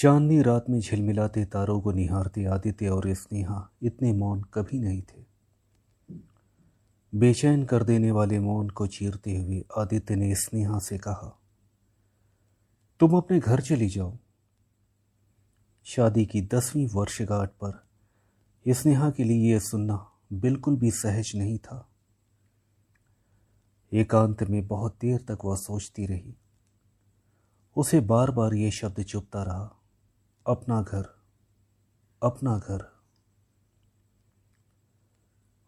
चांदनी रात में झिलमिलाते तारों को निहारते आदित्य और स्नेहा इतने मौन कभी नहीं थे। बेचैन कर देने वाले मौन को चीरते हुए आदित्य ने स्नेहा से कहा, तुम अपने घर चली जाओ। शादी की दसवीं वर्षगांठ पर स्नेहा के लिए यह सुनना बिल्कुल भी सहज नहीं था। एकांत में बहुत देर तक वह सोचती रही। उसे बार बार ये शब्द चुपता रहा। अपना घर अपना घर।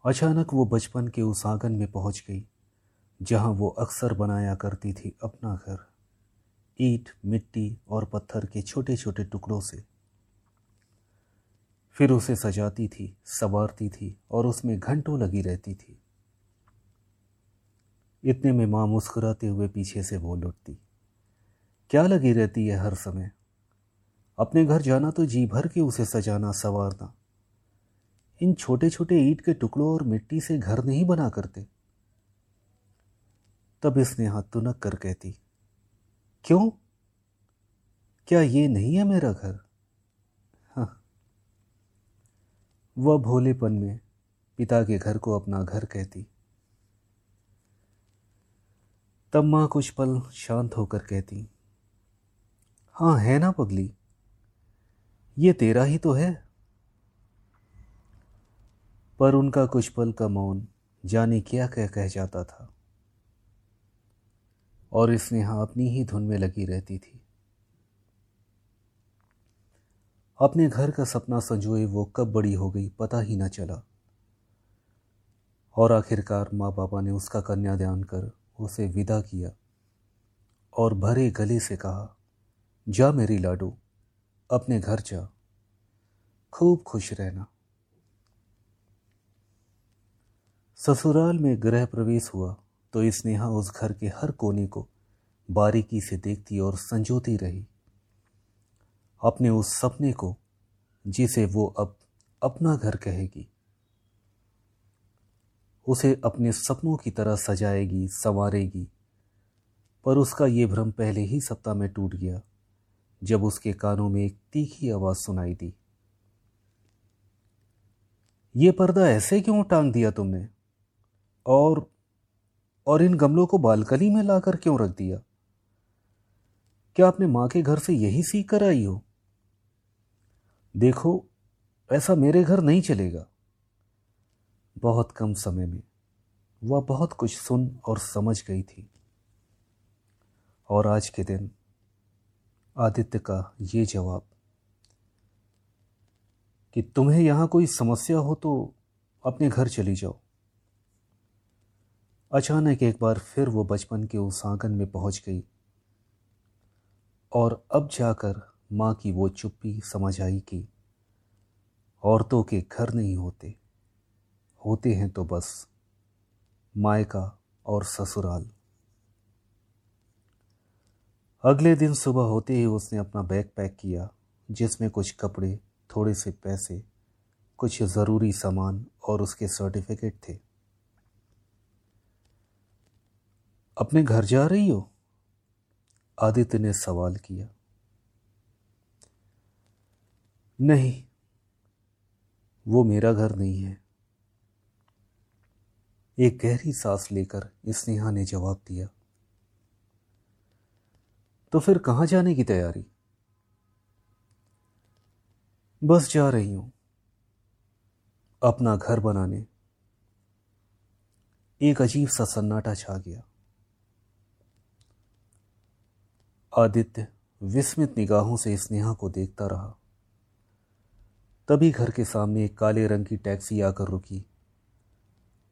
अचानक वो बचपन के उस आँगन में पहुँच गई, जहाँ वो अक्सर बनाया करती थी अपना घर। ईट, मिट्टी और पत्थर के छोटे छोटे टुकड़ों से। फिर उसे सजाती थी, संवारती थी और उसमें घंटों लगी रहती थी। इतने में माँ मुस्कुराते हुए पीछे से बोल उठती, क्या लगी रहती है हर समय? अपने घर जाना तो जी भर के उसे सजाना संवारना। इन छोटे छोटे ईट के टुकड़ों और मिट्टी से घर नहीं बना करते। तब इसने हाथ तुनक कर कहती, क्यों? क्या ये नहीं है मेरा घर? हाँ। वह भोलेपन में पिता के घर को अपना घर कहती, तब माँ कुछ पल शांत होकर कहती हाँ है ना पगली? ये तेरा ही तो है। पर उनका कुछ पल का मौन जाने क्या क्या कह जाता था। और स्नेहा अपनी ही धुन में लगी रहती थी। अपने घर का सपना संजोए वो कब बड़ी हो गई पता ही ना चला। और आखिरकार माँ बाबा ने उसका कन्या कन्यादान कर उसे विदा किया और भरे गले से कहा, जा मेरी लाडू अपने घर जा खूब खुश रहना। ससुराल में गृह प्रवेश हुआ तो स्नेहा उस घर के हर कोने को बारीकी से देखती और संजोती रही। अपने उस सपने को, जिसे वो अब अपना घर कहेगी, उसे अपने सपनों की तरह सजाएगी, संवारेगी। पर उसका ये भ्रम पहले ही सप्ताह में टूट गया। जब उसके कानों में एक तीखी आवाज़ सुनाई दी। ये पर्दा ऐसे क्यों टांग दिया तुमने? और और इन गमलों को बालकनी में लाकर क्यों रख दिया? क्या आपने माँ के घर से यही सीख कर आई हो? देखो, ऐसा मेरे घर नहीं चलेगा। बहुत कम समय में वह बहुत कुछ सुन और समझ गई थी। और आज के दिन आदित्य का ये जवाब, कि तुम्हें यहाँ कोई समस्या हो तो अपने घर चली जाओ। अचानक एक बार फिर वो बचपन के उस आँगन में पहुँच गई और अब जाकर माँ की वो चुप्पी समझ आई कि औरतों के घर नहीं होते। होते हैं तो बस मायका और ससुराल। अगले दिन सुबह होते ही उसने अपना बैग पैक किया, जिसमें कुछ कपड़े, थोड़े से पैसे, कुछ ज़रूरी सामान और उसके सर्टिफिकेट थे। अपने घर जा रही हो? आदित्य ने सवाल किया। नहीं, वो मेरा घर नहीं है। एक गहरी सांस लेकर स्नेहा ने जवाब दिया। तो फिर कहाँ जाने की तैयारी? बस जा रही हूँ। अपना घर बनाने। एक अजीब सा सन्नाटा छा गया। आदित्य विस्मित निगाहों से स्नेहा को देखता रहा। तभी घर के सामने एक काले रंग की टैक्सी आकर रुकी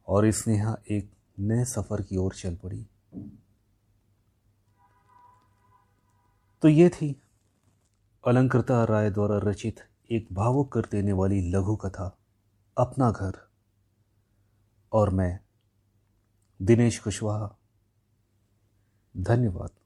और स्नेहा एक नए सफ़र की ओर चल पड़ी। तो ये थी अलंकृता राय द्वारा रचित एक भावुक कर देने वाली लघु कथा, अपना घर। और मैं दिनेश कुशवाहा। धन्यवाद।